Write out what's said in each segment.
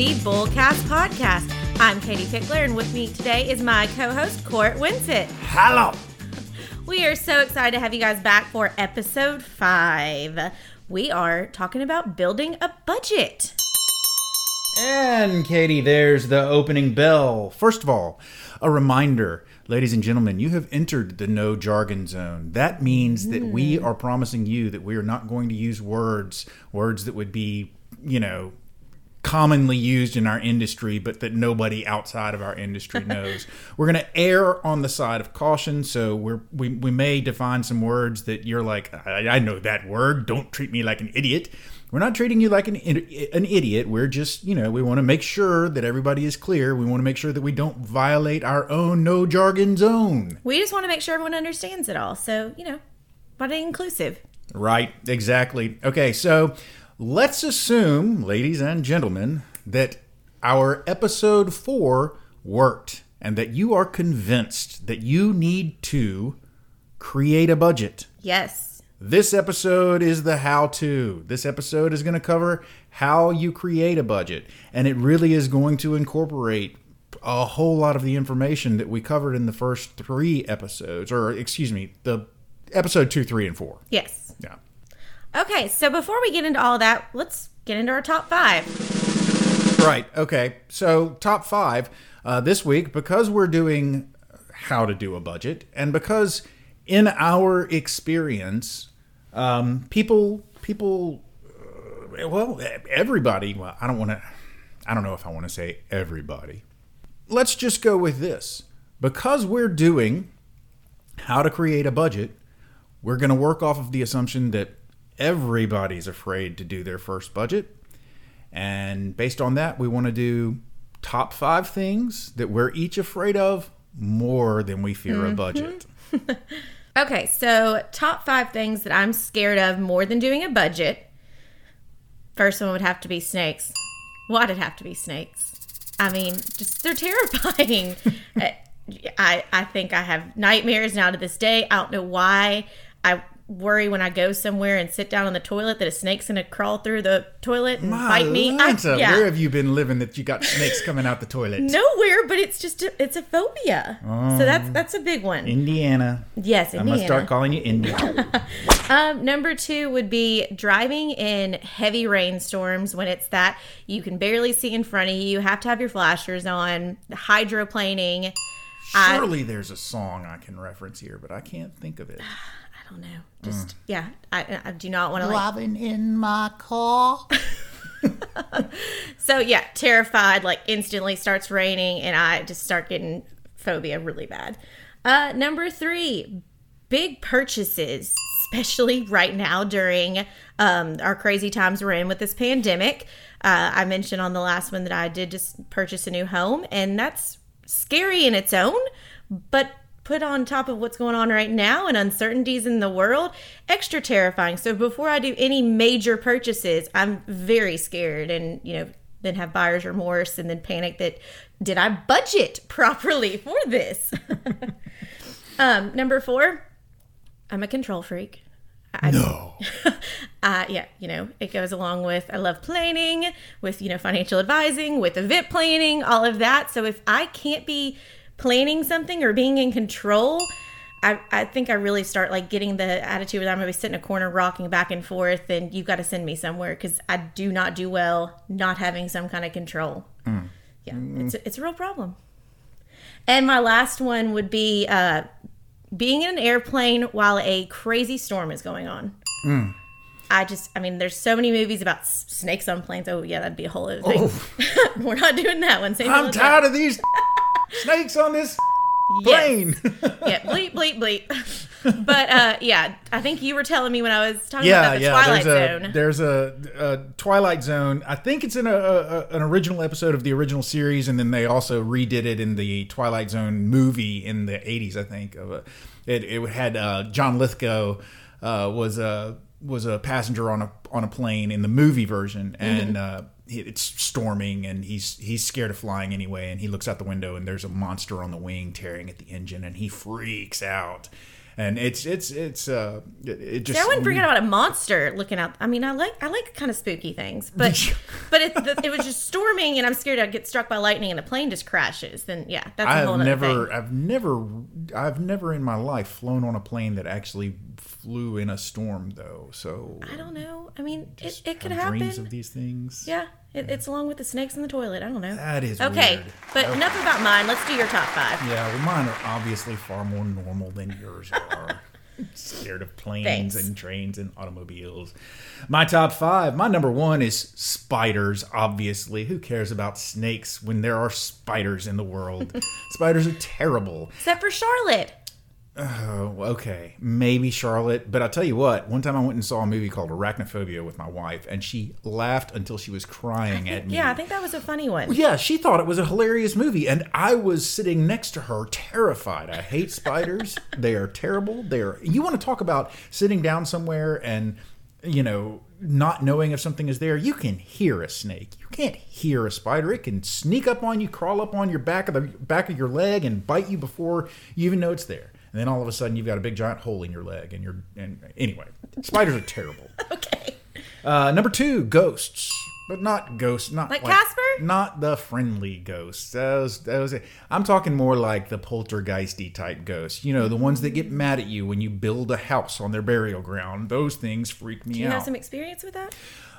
the Bullcast Podcast. I'm Katie Pickler, and with me today is my co host, Court Winsett. Hello. We are so excited to have you guys back for episode five. We are talking about building a budget. And Katie, there's the opening bell. First of all, a reminder, ladies and gentlemen, you have entered the no jargon zone. That means that we hmm. are promising you that we are not going to use words, words that would be, you know, commonly used in our industry, but that nobody outside of our industry knows. we're going to err on the side of caution, so we're we, we may define some words that you're like, I, I know that word. Don't treat me like an idiot. We're not treating you like an an idiot. We're just, you know, we want to make sure that everybody is clear. We want to make sure that we don't violate our own no jargon zone. We just want to make sure everyone understands it all. So, you know, but inclusive. Right, exactly. Okay, so let's assume, ladies and gentlemen, that our episode four worked and that you are convinced that you need to create a budget. Yes. This episode is the how to. This episode is going to cover how you create a budget, and it really is going to incorporate a whole lot of the information that we covered in the first three episodes, or excuse me, the episode two, three, and four. Yes. Yeah. Okay, so before we get into all that, let's get into our top five. Right. Okay. So, top five uh, this week, because we're doing how to do a budget, and because in our experience, um, people, people, uh, well, everybody, well, I don't want to, I don't know if I want to say everybody. Let's just go with this. Because we're doing how to create a budget, we're going to work off of the assumption that everybody's afraid to do their first budget. And based on that, we want to do top five things that we're each afraid of more than we fear a budget. Okay, so top five things that I'm scared of more than doing a budget. First one would have to be snakes. Why'd it have to be snakes? I mean, just they're terrifying. Uh, I I think I have nightmares now to this day. I don't know why. I worry when I go somewhere and sit down on the toilet that a snake's gonna crawl through the toilet and My bite me. I- Lanta, where have you been living that you got snakes coming out the toilet? Nowhere, but it's just a, it's a phobia. So that's that's a big one. Indiana. yes, I'm gonna start calling you Indiana. Um, number two would be driving in heavy rainstorms when it's that you can barely see in front of you. You have to have your flashers on. Hydroplaning. I- Surely there's a song I can reference here, but I can't think of it. I don't know. Just yeah. I, I do not want to like. Driving in my car. So yeah, terrified. Like instantly starts raining, and I just start getting phobia really bad. Uh, number three, big purchases, especially right now during um, our crazy times we're in with this pandemic. Uh, I mentioned on the last one that I did just purchase a new home, and that's scary in its own, but put on top of what's going on right now and uncertainties in the world, extra terrifying. So before I do any major purchases, I'm very scared and, you know, then have buyer's remorse and then panic that did I budget properly for this? um, number four, I'm a control freak. I, No. uh, yeah, you know, it goes along with I love planning, with you know financial advising, with event planning, all of that. So if I can't be planning something or being in control, I, I think I really start like getting the attitude that I'm gonna be sitting in a corner rocking back and forth, and you've got to send me somewhere because I do not do well not having some kind of control. Yeah, it's a, it's a real problem. And my last one would be uh, being in an airplane while a crazy storm is going on. I just, I mean, there's so many movies about s- snakes on planes. Oh, yeah, that'd be a whole other thing. We're not doing that one. Save it I'm tired of these snakes on this plane. yeah, bleep, bleep, bleep. but uh, yeah, I think you were telling me when I was talking yeah, about the yeah. Twilight there's a Zone. there's a, a Twilight Zone. I think it's in a, a an original episode of the original series, and then they also redid it in the Twilight Zone movie in the '80s. I think of a, it. It had uh, John Lithgow uh, was a was a passenger on a on a plane in the movie version, and uh, it- it's storming, and he's he's scared of flying anyway, and he looks out the window, and there's a monster on the wing tearing at the engine, and he freaks out. and it's it's it's uh it, just See, I wouldn't forget about a monster looking out. I mean, I like I like kind of spooky things, but but it, the, it was just storming, and I'm scared I'd get struck by lightning and a plane just crashes. Then yeah, that's a whole I've other never thing. I've never I've never in my life flown on a plane that actually flew in a storm though. So I don't know. I mean, it, it could have dreams happen. of these things. Yeah, it, it's along with the snakes in the toilet. I don't know. That is okay. weird. But Okay. enough about mine. Let's do your top five. Yeah, well, mine are obviously far more normal than yours are. Scared of planes Thanks. and trains and automobiles. My top five. My number one is spiders. Obviously, who cares about snakes when there are spiders in the world? spiders are terrible. Except for Charlotte. Oh, okay. Maybe Charlotte. But I'll tell you what, one time I went and saw a movie called Arachnophobia with my wife, and she laughed until she was crying at me. Yeah, I think that was a funny one. Yeah, she thought it was a hilarious movie, and I was sitting next to her, terrified. I hate spiders. they are terrible. They are. You want to talk about sitting down somewhere and, you know, not knowing if something is there? You can hear a snake. You can't hear a spider. It can sneak up on you, crawl up on your back of the back of your leg, and bite you before you even know it's there. And then all of a sudden, you've got a big giant hole in your leg, and you're. And anyway, spiders are terrible. Okay. Uh, number two, ghosts, but not ghosts, not Like Casper? not the friendly ghosts. That was, that was it. I'm talking more like the poltergeisty type ghosts. You know, the ones that get mad at you when you build a house on their burial ground. Those things freak me out. Do you out. have some experience with that?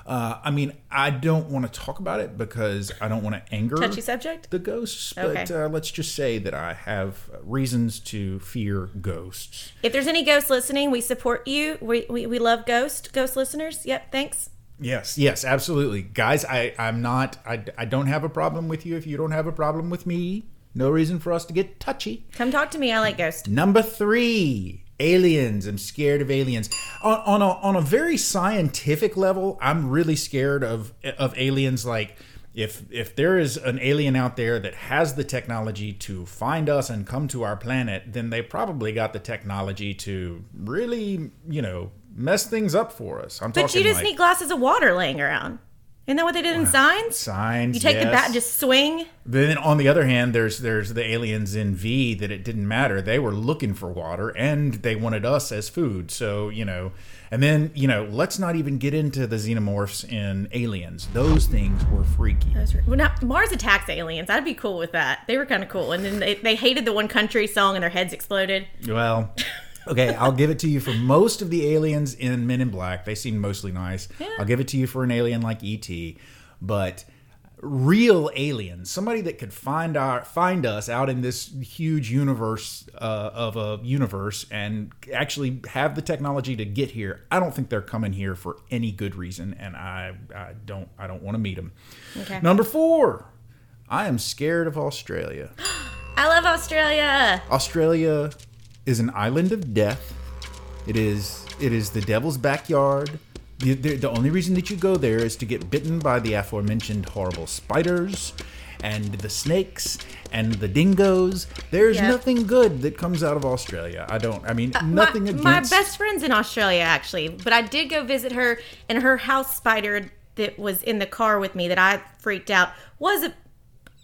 Uh, I mean, I don't want to talk about it because I don't want to anger Touchy subject? the ghosts. But Okay. uh, let's just say that I have reasons to fear ghosts. If there's any ghosts listening, we support you. We, we, we love ghost ghost listeners. Yep, thanks. Yes, yes, absolutely. Guys, I, I'm not, I, I don't have a problem with you if you don't have a problem with me. No reason for us to get touchy. Come talk to me. I like ghosts. Number three, aliens. I'm scared of aliens. On, on, a, on a very scientific level, I'm really scared of, of aliens. Like, if, if there is an alien out there that has the technology to find us and come to our planet, then they probably got the technology to really, you know, mess things up for us. I'm But you just like need glasses of water laying around. Isn't that what they did in Signs? signs. You take the bat and just swing. Then on the other hand, there's there's the aliens in V that it didn't matter. They were looking for water and they wanted us as food. So you know, and then you know, let's not even get into the xenomorphs in Aliens. Those things were freaky. Those were- Well, now, Mars attacks aliens. I'd be cool with that. They were kind of cool. And then they, they hated the one country song and their heads exploded. Well, okay, I'll give it to you for most of the aliens in Men in Black. They seem mostly nice. I'll give it to you for an alien like ET, but real aliens, somebody that could find our find us out in this huge universe uh, of a universe and actually have the technology to get here. I don't think they're coming here for any good reason, and I I don't I don't want to meet them. Okay. Number four, I am scared of Australia. I love Australia. Australia is an island of death. It is it is the devil's backyard. The, the, the only reason that you go there is to get bitten by the aforementioned horrible spiders and the snakes and the dingoes. There's nothing good that comes out of Australia. I don't. I mean, uh, nothing my, against. my best friend's in Australia actually, but I did go visit her, and her house spider that was in the car with me that I freaked out was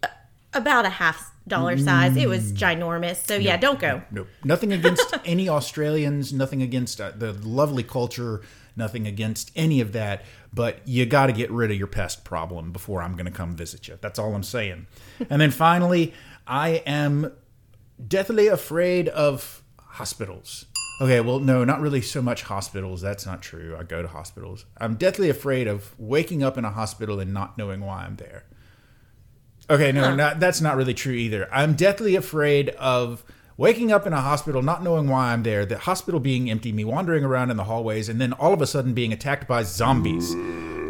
a, about a half dollar size. It was ginormous. So yeah, don't go. Nope. Nothing against any Australians, nothing against uh, the lovely culture, nothing against any of that. But you got to get rid of your pest problem before I'm going to come visit you. That's all I'm saying. and then finally, I am deathly afraid of hospitals. Okay, well, no, not really so much hospitals. That's not true. I go to hospitals. I'm deathly afraid of waking up in a hospital and not knowing why I'm there. Okay, no, not, that's not really true either. I'm deathly afraid of waking up in a hospital, not knowing why I'm there, the hospital being empty, me wandering around in the hallways, and then all of a sudden being attacked by zombies.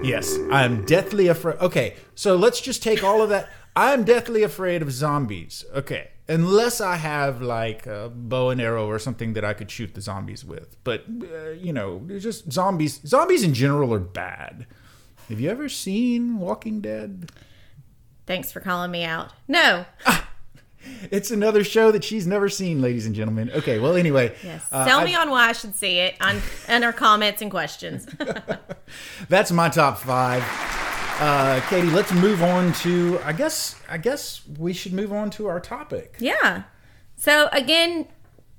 Yes, I'm deathly afraid. Okay, so let's just take all of that. I'm deathly afraid of zombies. Okay, unless I have like a bow and arrow or something that I could shoot the zombies with. But, uh, you know, just zombies. Zombies in general are bad. Have you ever seen Walking Dead? Thanks for calling me out. No. It's another show that she's never seen, ladies and gentlemen. Okay, well, anyway. Yes. uh, Tell I- me on why I should see it on and our comments and questions. That's my top five. Uh, Katie, let's move on to. I guess. I guess we should move on to our topic. yeah. So again,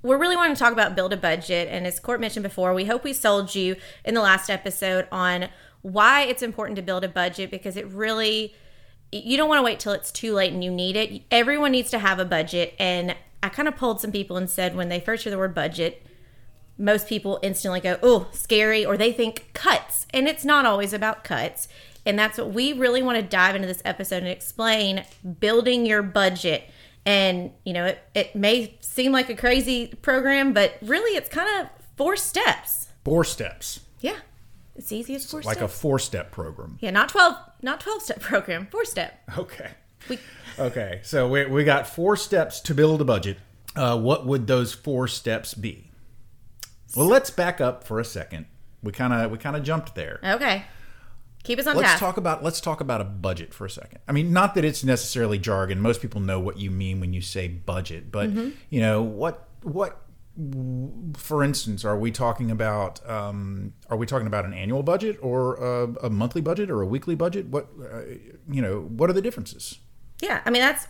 we're really wanting to talk about build a budget. And as Court mentioned before, we hope we sold you in the last episode on why it's important to build a budget because it really, you don't want to wait till it's too late and you need it. Everyone needs to have a budget. And I kind of pulled some people and said when they first hear the word budget, most people instantly go, oh, scary, or they think cuts. And it's not always about cuts. And that's what we really want to dive into this episode and explain building your budget. And, you know, it, it may seem like a crazy program, but really it's kind of four steps. Four steps. Yeah. It's easy as four Like a four step program. yeah, not 12, not 12 step program, four step. Okay. We, Okay. So we, we got four steps to build a budget. Uh, what would those four steps be? Well, let's back up for a second. We kind of we kind of jumped there. okay. Keep us on Let's task. talk about let's talk about a budget for a second. I mean, not that it's necessarily jargon. Most people know what you mean when you say budget, but Mm-hmm. you know what what for instance, are we talking about um, are we talking about an annual budget or a, a monthly budget or a weekly budget? What uh, you know, what are the differences? Yeah, I mean that's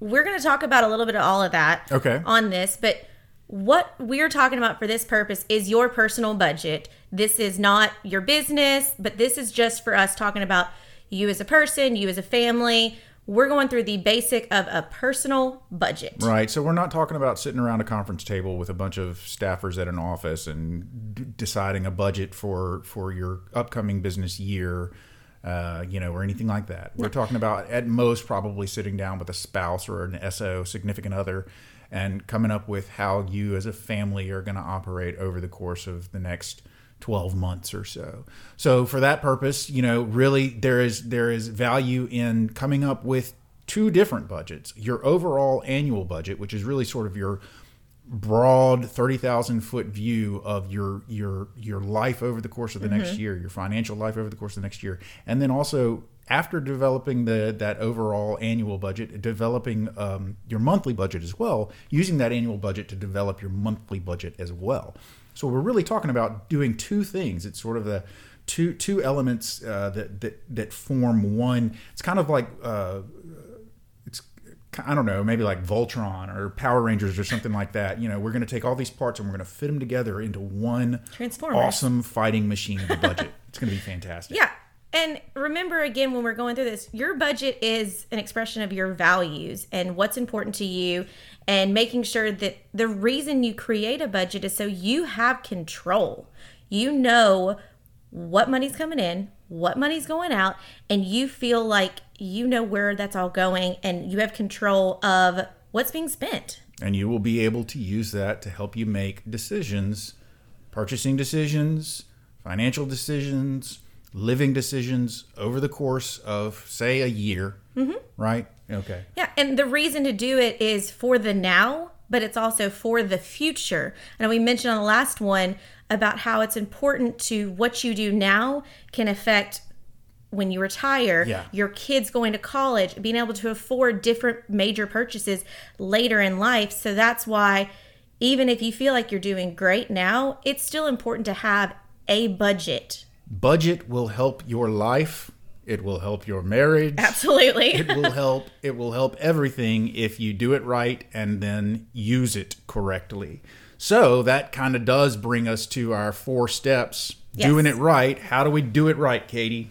we're going to talk about a little bit of all of that Okay. on this, but what we're talking about for this purpose is your personal budget. This is not your business, but this is just for us talking about you as a person, you as a family. We're going through the basic of a personal budget. Right. So we're not talking about sitting around a conference table with a bunch of staffers at an office and d- deciding a budget for for your upcoming business year, uh, you know, or anything like that. We're talking about at most probably sitting down with a spouse or an SO, significant other, and coming up with how you as a family are going to operate over the course of the next 12 months or so. So for that purpose, you know, really there is there is value in coming up with two different budgets. Your overall annual budget, which is really sort of your broad 30,000 foot view of your your your life over the course of the next year, your financial life over the course of the next year. And then also after developing the that overall annual budget, developing um, your monthly budget as well, using that annual budget to develop your monthly budget as well. So we're really talking about doing two things. It's sort of the two two elements uh, that that that form one. It's kind of like uh, it's I don't know, maybe like Voltron or Power Rangers or something like that. You know, we're going to take all these parts and we're going to fit them together into one awesome fighting machine of the budget. it's going to be fantastic. Yeah. And remember again when we're going through this, your budget is an expression of your values and what's important to you and making sure that the reason you create a budget is so you have control. You know what money's coming in, what money's going out, and you feel like you know where that's all going and you have control of what's being spent. And you will be able to use that to help you make decisions, purchasing decisions, financial decisions, living decisions over the course of, say, a year. Mm-hmm. Right? Okay. Yeah, and the reason to do it is for the now, but it's also for the future. And we mentioned on the last one about how it's important to what you do now can affect when you retire, Yeah. your kids going to college, being able to afford different major purchases later in life. So that's why even if you feel like you're doing great now, it's still important to have a budget. Budget will help your life. It will help your marriage. Absolutely. it will help it will help everything if you do it right and then use it correctly so that kind of does bring us to our four steps Yes. doing it right how do we do it right katie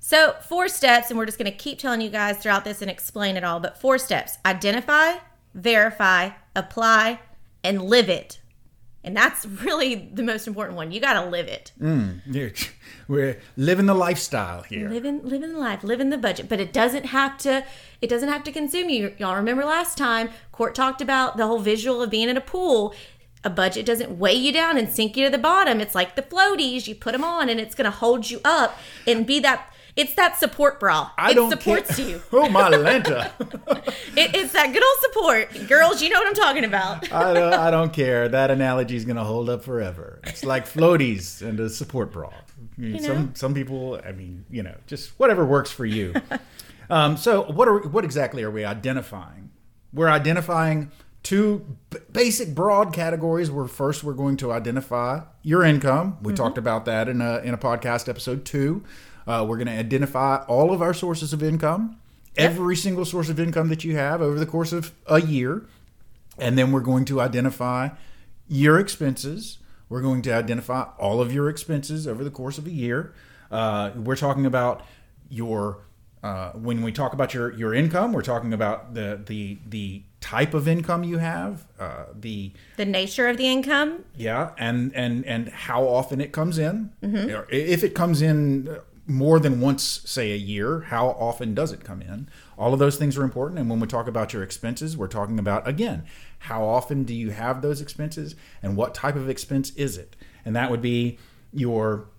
So, four steps, and we're just going to keep telling you guys throughout this and explain it all. But four steps identify, verify, apply, and live it. And that's really the most important one. You got to live it. Mm, You're- we're living the lifestyle here Living, living the life, living the budget. But it doesn't have to. It doesn't have to consume you. Y'all remember last time Court talked about the whole visual of being in a pool. A budget doesn't weigh you down and sink you to the bottom. It's like the floaties. You put them on, and it's going to hold you up and be that. It's that support bra. i it don't supports care. you. oh my lanta It, it's that good old support. Girls, you know what I'm talking about. I don't, I don't care that analogy is going to hold up forever it's like floaties and a support bra know? some some people i mean you know just whatever works for you um, so what are what exactly are we identifying we're identifying two b- basic broad categories where first we're going to identify your income we talked about that in a in a podcast episode two uh, we're going to identify all of our sources of income every single source of income that you have over the course of a year And then we're going to identify your expenses. We're going to identify all of your expenses over the course of a year. Uh, we're talking about your uh, when we talk about your your income, we're talking about the the the type of income you have, uh, the The nature of the income. yeah, and and and how often it comes in. Or If it comes in more than once, say a year, how often does it come in? All of those things are important. And when we talk about your expenses, we're talking about again, how often do you have those expenses, and what type of expense is it? And that would be your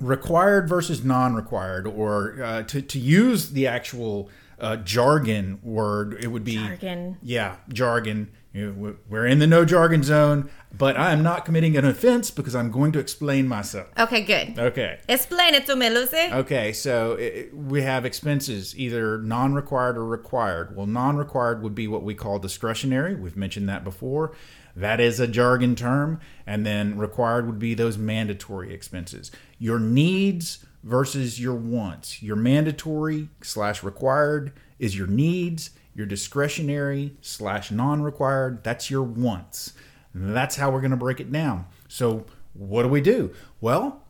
required versus non-required, or uh, to to use the actual uh, jargon word, it would be Jargon. yeah, jargon. You know, We're in the no jargon zone, but I am not committing an offense because I'm going to explain myself. Okay, good. Okay. Explain it to me, Lucy. Okay, so i we have expenses either non required or required. Well, non required would be what we call discretionary. We've mentioned that before. That is a jargon term. And then required would be those mandatory expenses. Your needs versus your wants. Your mandatory slash required is your needs. Your discretionary slash non required, that's your wants. That's how we're going to break it down. So, what do we do? Well,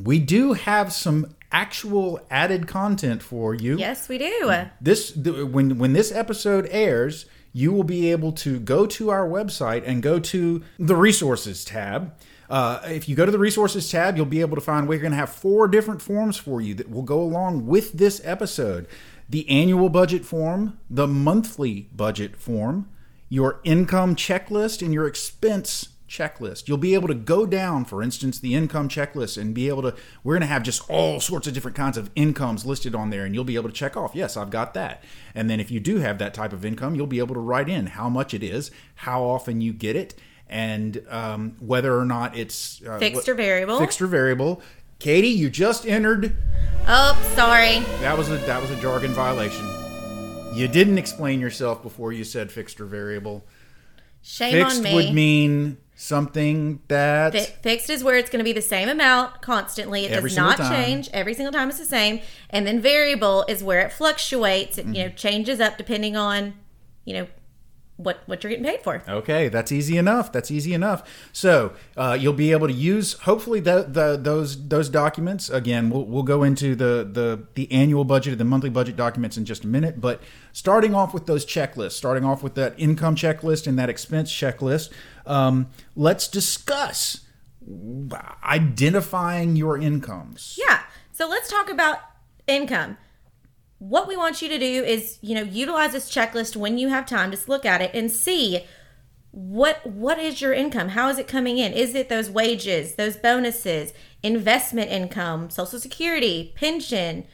we do have some actual added content for you. Yes, we do. This when when this episode airs, you will be able to go to our website and go to the resources tab. Uh, if you go to the resources tab, you'll be able to find we're going to have four different forms for you that will go along with this episode: the annual budget form, the monthly budget form, your income checklist, and your expense checklist. You'll be able to go down, for instance, the income checklist and be able to, we're going to have just all sorts of different kinds of incomes listed on there, and you'll be able to check off, yes, I've got that. And then if you do have that type of income, you'll be able to write in how much it is, how often you get it, and um, whether or not it's uh, Fixed or variable. Fixed or variable. Katie, you just entered. Oh, sorry. That was a that was a jargon violation. You didn't explain yourself before you said fixed or variable. Shame Fixed on me. Fixed would mean something that Fi- fixed is where it's going to be the same amount constantly. It Every does not time. change. Every single time it's the same. And then variable is where it fluctuates. It, Mm-hmm. you know, changes up depending on, you know, what what you're getting paid for. Okay, that's easy enough. That's easy enough. So uh, you'll be able to use hopefully the, the those those documents. Again, we'll, we'll go into the, the the annual budget, and the monthly budget documents in just a minute. But starting off with those checklists, starting off with that income checklist and that expense checklist, um, let's discuss identifying your incomes. Yeah. So let's talk about income. What we want you to do is, you know, utilize this checklist when you have time. Just look at it and see what what is your income? How is it coming in? Is it those wages, those bonuses, investment income, social security, pension,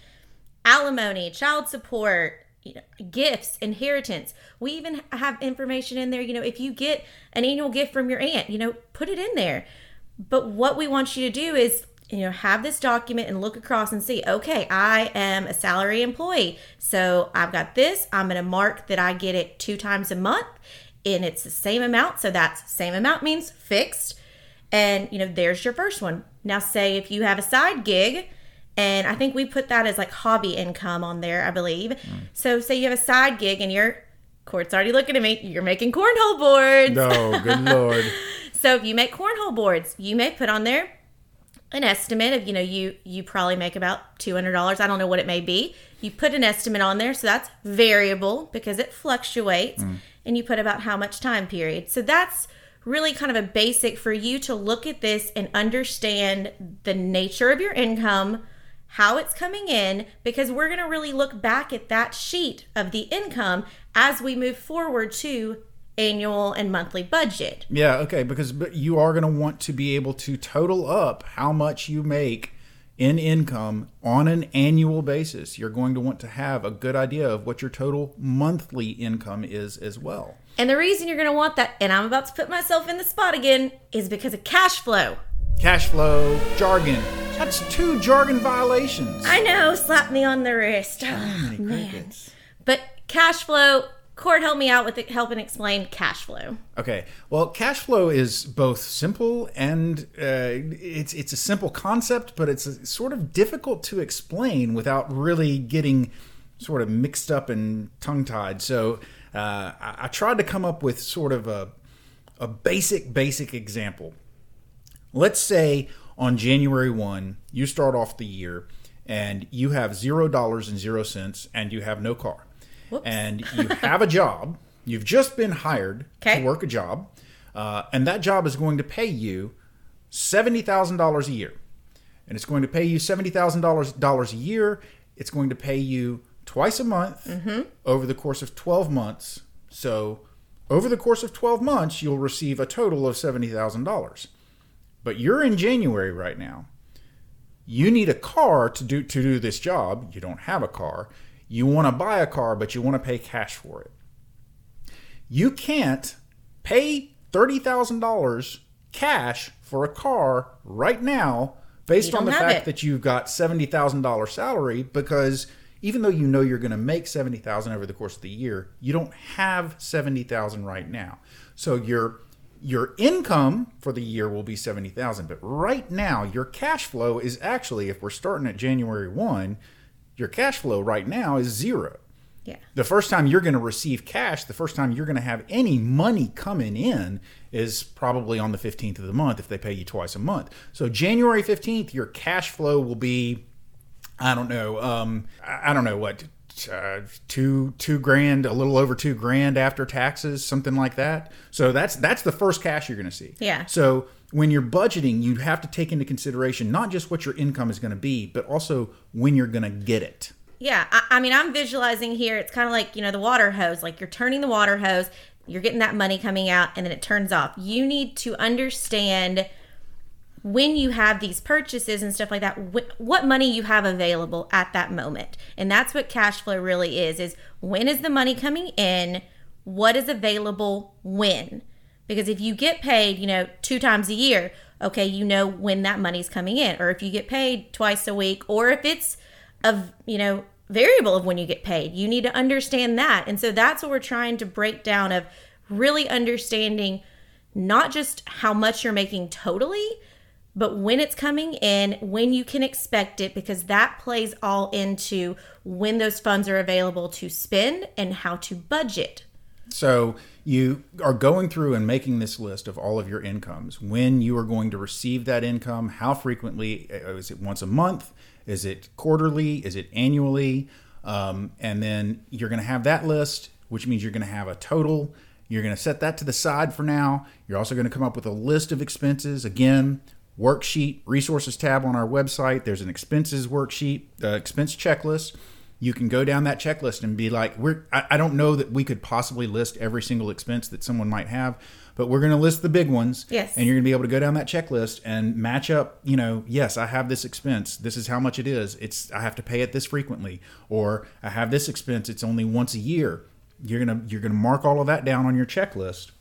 alimony, child support, you know, gifts, inheritance. We even have information in there, you know, if you get an annual gift from your aunt, you know, put it in there. But what we want you to do is, you know, have this document and look across and see, okay, I am a salary employee. So I've got this. I'm going to mark that I get it two times a month and it's the same amount. So that's same amount means fixed. And, you know, there's your first one. Now, say if you have a side gig, and I think we put that as like hobby income on there, I believe. Mm. So, say you have a side gig and you're, Court's already looking at me, you're making cornhole boards. No, good lord. So if you make cornhole boards, you may put on there an estimate of, you know, you you probably make about $200. I don't know what it may be. You put an estimate on there, so that's variable because it fluctuates mm. and you put about how much time period. So that's really kind of a basic for you to look at this and understand the nature of your income, how it's coming in because we're going to really look back at that sheet of the income as we move forward to annual and monthly budget. Yeah, okay, because but you are going to want to be able to total up how much you make in income on an annual basis. You're going to want to have a good idea of what your total monthly income is as well. And the reason you're going to want that, and I'm about to put myself in the spot again, is because of cash flow. Cash flow, jargon. That's two jargon violations. I know, slap me on the wrist. Oh, man. But cash flow, Court, help me out with it, help and explain cash flow. Okay. Well, cash flow is both simple and uh, it's it's a simple concept, but it's uh sort of difficult to explain without really getting sort of mixed up and tongue tied. So uh, I, I tried to come up with sort of a, a basic, basic example. Let's say on January 1, you start off the year and you have $0 and 0 cents and you have no car. Whoops. And you have a job. You've just been hired Okay. to work a job. Uh, and that job is going to pay you $70,000 a year. And it's going to pay you $70,000 a year. It's going to pay you twice a month over the course of 12 months. So, over the course of 12 months, you'll receive a total of $70,000. But you're in January right now. You need a car to do to do this job. You don't have a car. You want to buy a car, but you want to pay cash for it. You can't pay $30,000 cash for a car right now based on the fact it. that you've got $70,000 salary because even though you know you're going to make 70,000 over the course of the year, you don't have 70,000 right now. So your your income for the year will be 70,000, but right now your cash flow is actually if we're starting at January 1, your cash flow right now is zero Yeah. the first time you're going to receive cash, the first time you're going to have any money coming in is probably on the 15th of the month if they pay you twice a month. So January 15th, your cash flow will be, I don't know, um, I don't know what, uh, two two grand, a little over two grand after taxes, something like that. So that's that's the first cash you're going to see. Yeah. So when you're budgeting, you have to take into consideration not just what your income is going to be, but also when you're going to get it. Yeah, I, I mean, I'm visualizing here. It's kind of like you know the water hose. Like you're turning the water hose, you're getting that money coming out, and then it turns off. You need to understand when you have these purchases and stuff like that, wh- what money you have available at that moment, and that's what cash flow really is: is when is the money coming in? What is available when? Because if you get paid, you know, two times a year, okay, you know when that money's coming in, or if you get paid twice a week, or if it's of you know variable of when you get paid. You need to understand that. And so that's what we're trying to break down of really understanding not just how much you're making totally but when it's coming in when you can expect it because that plays all into when those funds are available to spend and how to budget. So you are going through and making this list of all of your incomes, when you are going to receive that income, how frequently, uh, is it once a month? Is it quarterly? Is it annually? Um, and then you're going to have that list, which means you're going to have a total. You're going to set that to the side for now. You're also going to come up with a list of expenses. Again, worksheet, resources tab on our website. There's an expenses worksheet, uh, expense checklist you can go down that checklist and be like we're I, I don't know that we could possibly list every single expense that someone might have but we're going to list the big ones. Yes. and you're going to be able to go down that checklist and match up you know yes i have this expense. This is how much it is. It's i have to pay it this frequently. Or i have this expense. It's only once a year. You're going to you're going to mark all of that down on your checklist.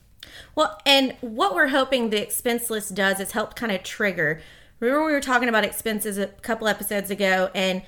Well, and what we're hoping the expense list does is help kind of trigger. Remember, we were talking about expenses a couple episodes ago, and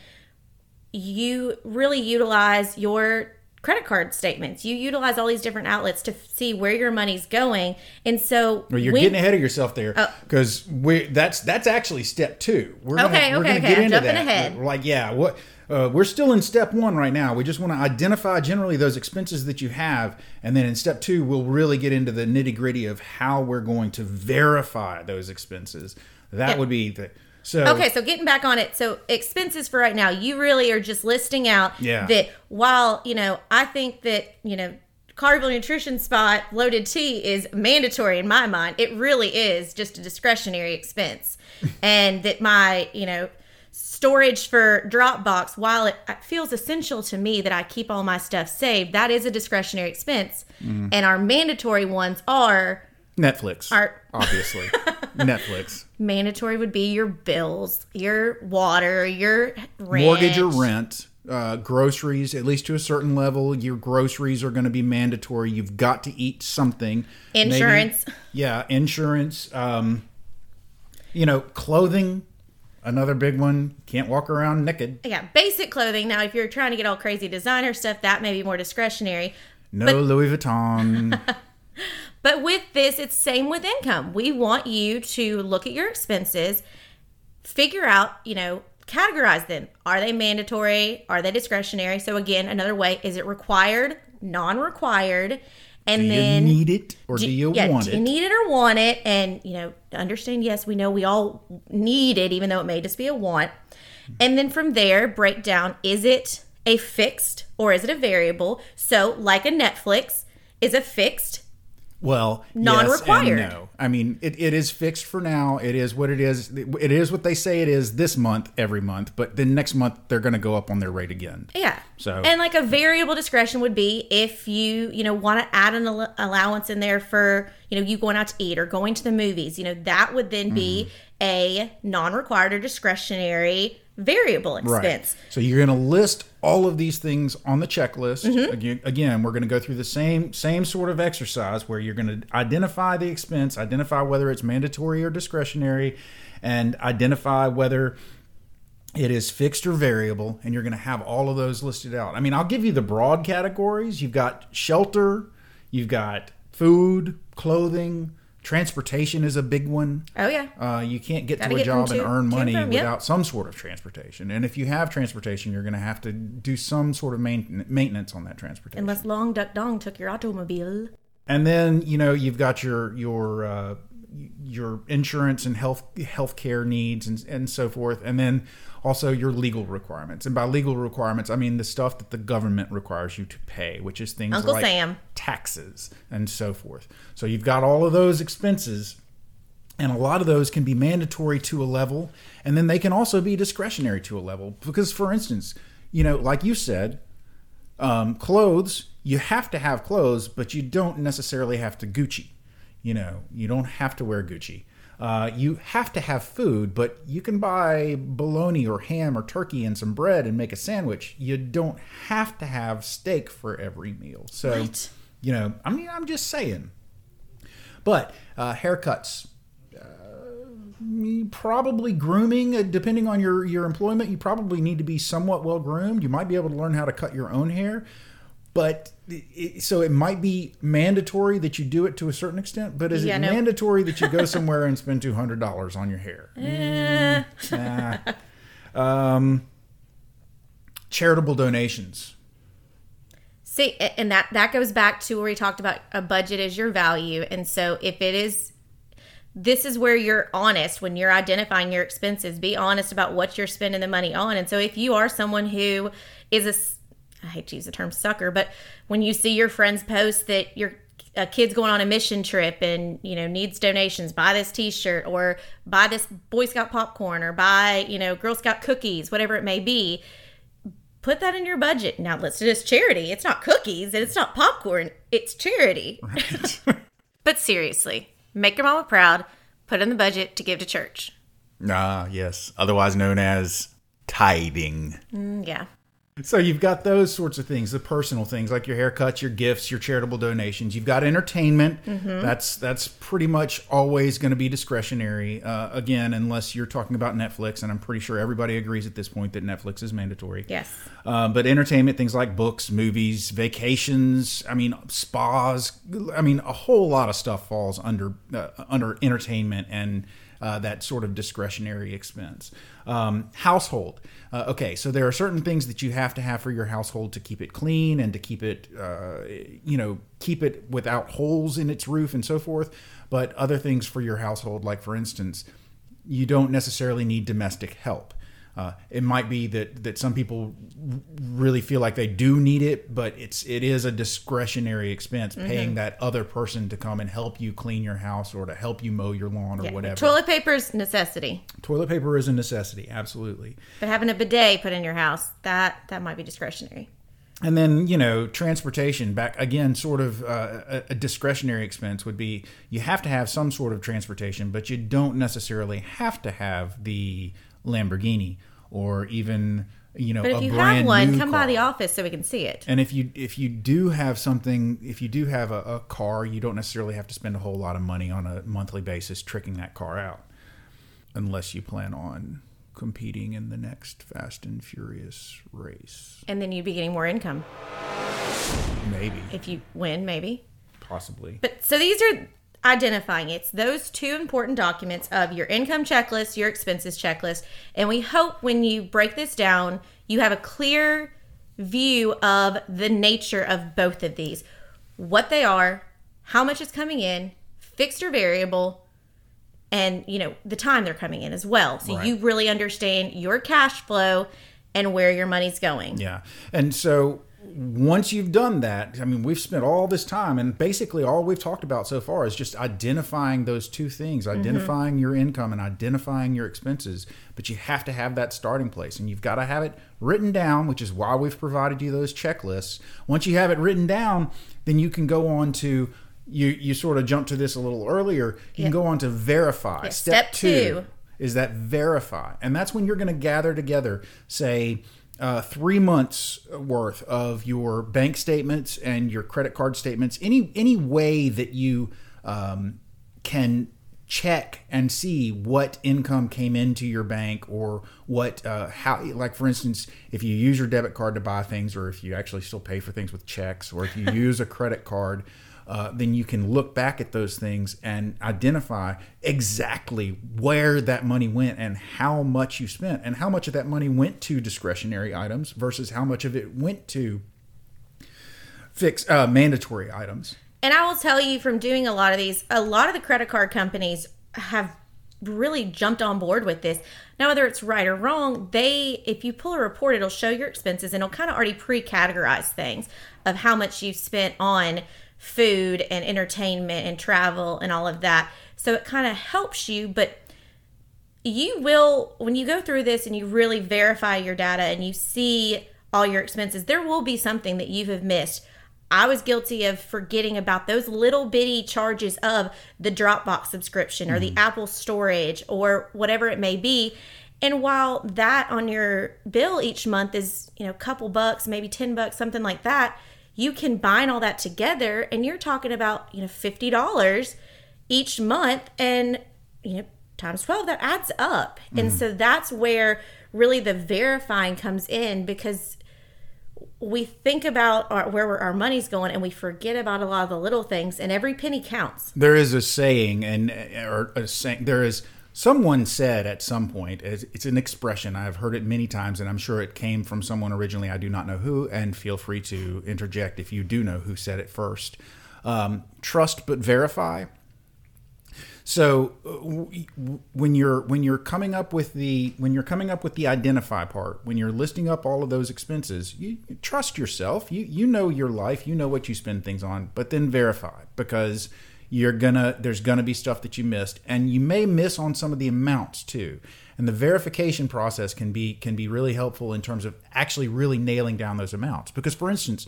you really utilize your credit card statements. You utilize all these different outlets to see where your money's going. And so, Well, you're when- getting ahead of yourself there because we that's that's actually step two. We're gonna, Okay, we're okay, gonna okay, get I'm into jumping that. ahead. We're like, yeah, what uh, we're still in step one right now. We just want to identify generally those expenses that you have, and then in step two, we'll really get into the nitty gritty of how we're going to verify those expenses. That Yeah. would be the so. Okay, so getting back on it. So expenses for right now, you really are just listing out Yeah. that while, you know, I think that, you know, Carville Nutrition Spot loaded tea is mandatory in my mind. It really is just a discretionary expense. and that my, you know, storage for Dropbox, while it feels essential to me that I keep all my stuff saved, that is a discretionary expense. Mm. And our mandatory ones are Netflix, Art. obviously, Netflix, mandatory would be your bills, your water, your rent. mortgage or rent. Uh, groceries, at least to a certain level, your groceries are going to be mandatory. You've got to eat something. Maybe- Insurance. yeah, insurance. Um, you know, clothing, another big one. Can't walk around naked. Yeah, basic clothing. Now, if you're trying to get all crazy designer stuff, that may be more discretionary. No Louis Vuitton. But with this, it's same with income. We want you to look at your expenses, figure out, you know, categorize them. Are they mandatory? Are they discretionary? So again, another way is it required? non-required, and Do you then need it or do, you yeah, want do it? you need it or want it? And you know, understand. Yes, we know we all need it, even though it may just be a want. And then from there, break down: is it a fixed or is it a variable? So, like a Netflix, is a fixed. Well, Non-required. Yes no. I mean, it, it is fixed for now. It is what it is. It is what they say it is this month, every month. But then next month they're going to go up on their rate again. Yeah. So- and like a variable discretion would be if you you know want to add an al- allowance in there for you know you going out to eat or going to the movies. You know that would then be Mm-hmm. a non-required or discretionary variable expense. Right. So you're going to list all of these things on the checklist. Mm-hmm. Again, again, we're going to go through the same same sort of exercise where you're going to identify the expense, identify whether it's mandatory or discretionary, and identify whether it is fixed or variable, and you're going to have all of those listed out. I mean, I'll give you the broad categories. You've got shelter, you've got food, clothing, transportation is a big one. Oh yeah. Uh, you can't get Gotta to a get job and to- earn money and from, yep. without some sort of transportation. And if you have transportation, you're going to have to do some sort of main, maintenance on that transportation. Unless Long Duk Dong took your automobile. and then you know you've got your your uh, your insurance and health health care needs and and so forth. And then also your legal requirements. And by legal requirements, I mean the stuff that the government requires you to pay, which is things Uncle like Sam. taxes and so forth. So you've got all of those expenses and a lot of those can be mandatory to a level and then they can also be discretionary to a level because for instance you know like you said um, clothes you have to have clothes but you don't necessarily have to gucci you know you don't have to wear gucci uh, you have to have food but you can buy bologna or ham or turkey and some bread and make a sandwich you don't have to have steak for every meal so Right. you know i mean i'm just saying but uh, haircuts, uh, probably grooming, uh, depending on your, your employment, you probably need to be somewhat well groomed. You might be able to learn how to cut your own hair. But it, so it might be mandatory that you do it to a certain extent, but is Yeah, it no. mandatory that you go somewhere and spend $200 on your hair? Eh. Nah. um, charitable donations. See, and that that goes back to where we talked about a budget is your value, and so if it is, this is where you're honest when you're identifying your expenses. Be honest about what you're spending the money on, and so if you are someone who is a, I hate to use the term sucker, but when you see your friends post that your a kid's going on a mission trip and you know needs donations buy this t-shirt or buy this boy scout popcorn or buy you know girl scout cookies whatever it may be put that in your budget. Now it as charity. It's not cookies and it's not popcorn. It's charity. Right. but seriously, make your mama proud. Put in the budget to give to church. Ah, yes. Otherwise known as tithing. Mm, yeah. So you've got those sorts of things, the personal things like your haircuts, your gifts, your charitable donations. You've got entertainment. That's that's pretty much always going to be discretionary. Uh, again, unless you're talking about Netflix, and I'm pretty sure everybody agrees at this point that Netflix is mandatory. Yes. Uh, but entertainment, things like books, movies, vacations. I mean, spas. I mean, a whole lot of stuff falls under uh, under entertainment and uh, that sort of discretionary expense. Um, household. Uh, okay, so there are certain things that you have to have for your household to keep it clean and to keep it, uh, you know, keep it without holes in its roof and so forth. But other things for your household, like for instance, you don't necessarily need domestic help. Uh, it might be that that some people really feel like they do need it, but it's it is a discretionary expense paying that other person to come and help you clean your house or to help you mow your lawn or Yeah. whatever. Toilet paper is necessity. Toilet paper is a necessity, absolutely. But having a bidet put in your house, that that might be discretionary. And then you know transportation back again, sort of uh, a, a discretionary expense would be you have to have some sort of transportation, but you don't necessarily have to have the Lamborghini or even you know But if you have one, come by the office so we can see it. And if you if you do have something, if you do have a, a car, you don't necessarily have to spend a whole lot of money on a monthly basis tricking that car out, unless you plan on competing in the next Fast and Furious race. And then you'd be getting more income Maybe, if you win, maybe. possibly. But so these are identifying it's those two important documents of your income checklist, your expenses checklist, and we hope when you break this down, you have a clear view of the nature of both of these what they are, how much is coming in, fixed or variable, and you know the time they're coming in as well. So Right. you really understand your cash flow and where your money's going. Yeah. And so once you've done that, I mean, we've spent all this time, and basically all we've talked about so far is just identifying those two things mm-hmm. identifying your income and identifying your expenses. But you have to have that starting place, and you've got to have it written down, which is why we've provided you those checklists. Once you have it written down, then you can go on to. You, you sort of jumped to this a little earlier. You Yeah. can go on to verify. step two. is that verify and that's when you're going to gather together say uh, three months worth of your bank statements and your credit card statements any any way that you um, can check and see what income came into your bank or what uh, how like for instance if you use your debit card to buy things or if you actually still pay for things with checks or if you use a credit card uh, then you can look back at those things and identify exactly where that money went and how much you spent and how much of that money went to discretionary items versus how much of it went to fix uh, mandatory items. And I will tell you from doing a lot of these, a lot of the credit card companies have really jumped on board with this. Now, whether it's right or wrong, they, if you pull a report, it'll show your expenses and it'll kind of already pre categorize things of how much you've spent on food and entertainment and travel and all of that. So it kind of helps you, but you will when you go through this and you really verify your data and you see all your expenses there will be something that you have missed. I was guilty of forgetting about those little bitty charges of the dropbox subscription or the mm-hmm. apple storage or whatever it may be. And while that on your bill each month is you know a couple bucks maybe 10 bucks something like that you combine all that together and you're talking about you know $50 each month and you know times 12 that adds up. And mm-hmm. so that's where really the verifying comes in because we think about our, where our money's going and we forget about a lot of the little things and every penny counts. There is a saying, and or a saying, there is someone said at some point. It's an expression. I've heard it many times, and I'm sure it came from someone originally. I do not know who, and feel free to interject if you do know who said it first. Um, trust but verify. So uh, when you're when you're coming up with the when you're coming up with the identify part, when you're listing up all of those expenses, you, you trust yourself. You you know your life, you know what you spend things on, but then verify because you're gonna there's gonna be stuff that you missed, and you may miss on some of the amounts too. And the verification process can be can be really helpful in terms of actually really nailing down those amounts. Because for instance,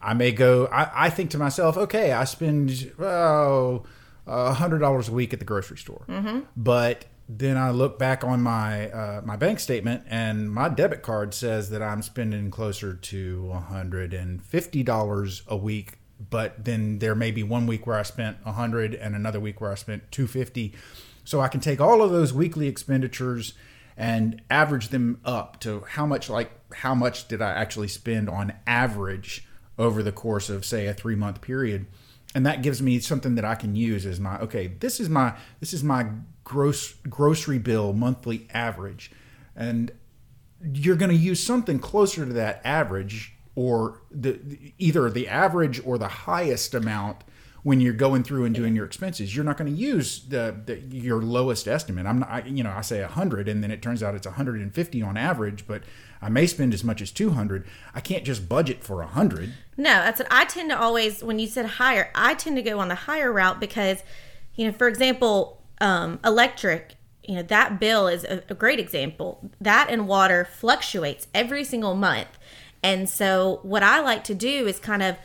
I may go. I, I think to myself, okay, I spend oh a hundred dollars a week at the grocery store, but then I look back on my uh, my bank statement and my debit card says that I'm spending closer to hundred and fifty dollars a week. But then there may be one week where I spent a hundred and another week where I spent two fifty. So I can take all of those weekly expenditures and average them up to how much like how much did I actually spend on average over the course of say a 3 month period and that gives me something that I can use as my okay this is my this is my gross grocery bill monthly average and you're going to use something closer to that average or the either the average or the highest amount when you're going through and doing your expenses you're not going to use the, the your lowest estimate i'm not I, you know i say 100 and then it turns out it's 150 on average but i may spend as much as 200 i can't just budget for 100 No, that's what I tend to always when you said higher, I tend to go on the higher route because, you know, for example, um, electric, you know, that bill is a, a great example. That and water fluctuates every single month. And so what I like to do is kind of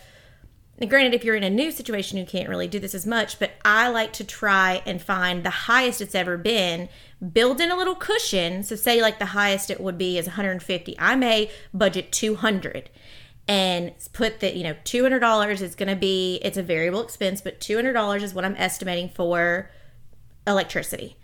granted, if you're in a new situation, you can't really do this as much, but I like to try and find the highest it's ever been, build in a little cushion. So, say like the highest it would be is 150. I may budget 200 and put that, you know, $200 is going to be, it's a variable expense, but $200 is what I'm estimating for electricity.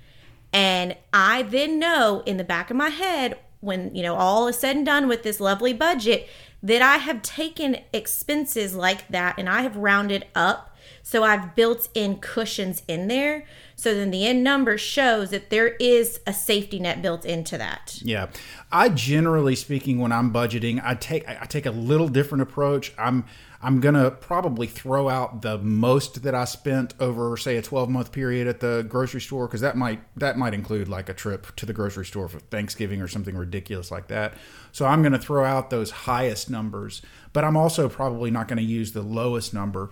And I then know in the back of my head, when, you know, all is said and done with this lovely budget, that I have taken expenses like that and I have rounded up So I've built in cushions in there. So then the end number shows that there is a safety net built into that. Yeah, I generally speaking, when I'm budgeting, I take I take a little different approach. I'm I'm gonna probably throw out the most that I spent over, say, a 12 month period at the grocery store, because that might that might include like a trip to the grocery store for Thanksgiving or something ridiculous like that. So I'm gonna throw out those highest numbers, but I'm also probably not gonna use the lowest number.